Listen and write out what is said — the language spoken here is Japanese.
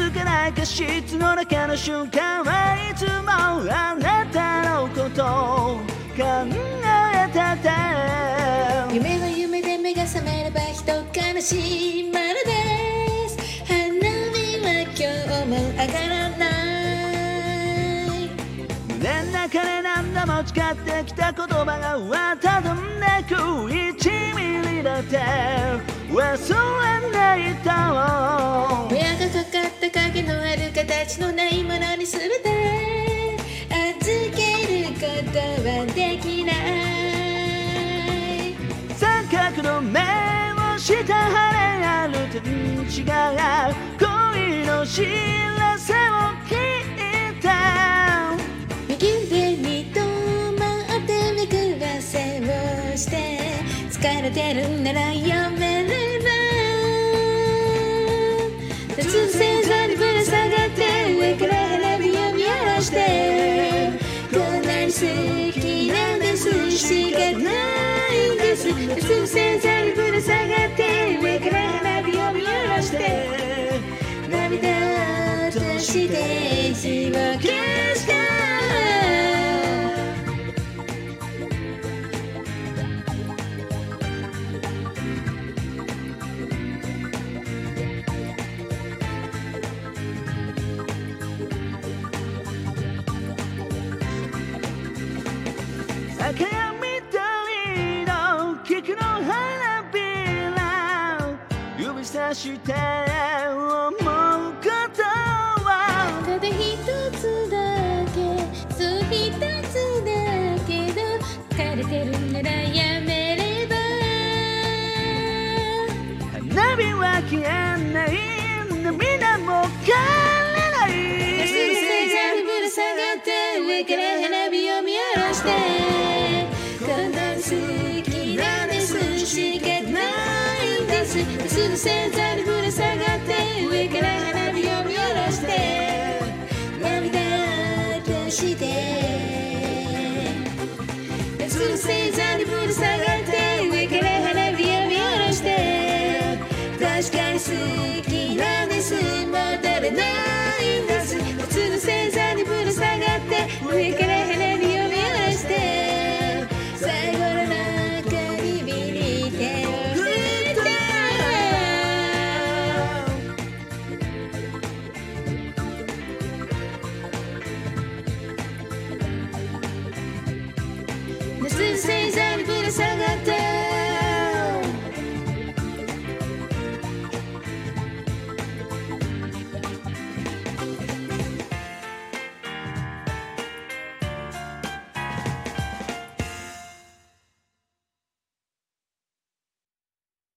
ないか室の中の瞬間はいつもあなたのことを考えてて。夢は夢で目が覚めれば人悲しいまるです。花火は今日も上がらない。胸の中で何度も使ってきた言葉が渡んでく1ミリだって。忘れないとのないものに全て預けることはできない。三角の目をした晴れある天地が恋の知らせを聞いた。右腕に止まってめくらせをして疲れてるんならやめす突然座にぶら下がって上から花火を見下ろして涙として火を消した赤指さして思うことはただ一つだけそう一つだけど疲れてるならやめれば花火は消えない。涙も枯れないすぐせざるぶら下がって上から花火を見下ろしてこんなに好きなんです。しかないんです。すぐせざして。夏の星座にぶら下がって上から花火を見下ろして。確かに好きなんです。戻れない。Sixteen, anos eighteen, nineteen.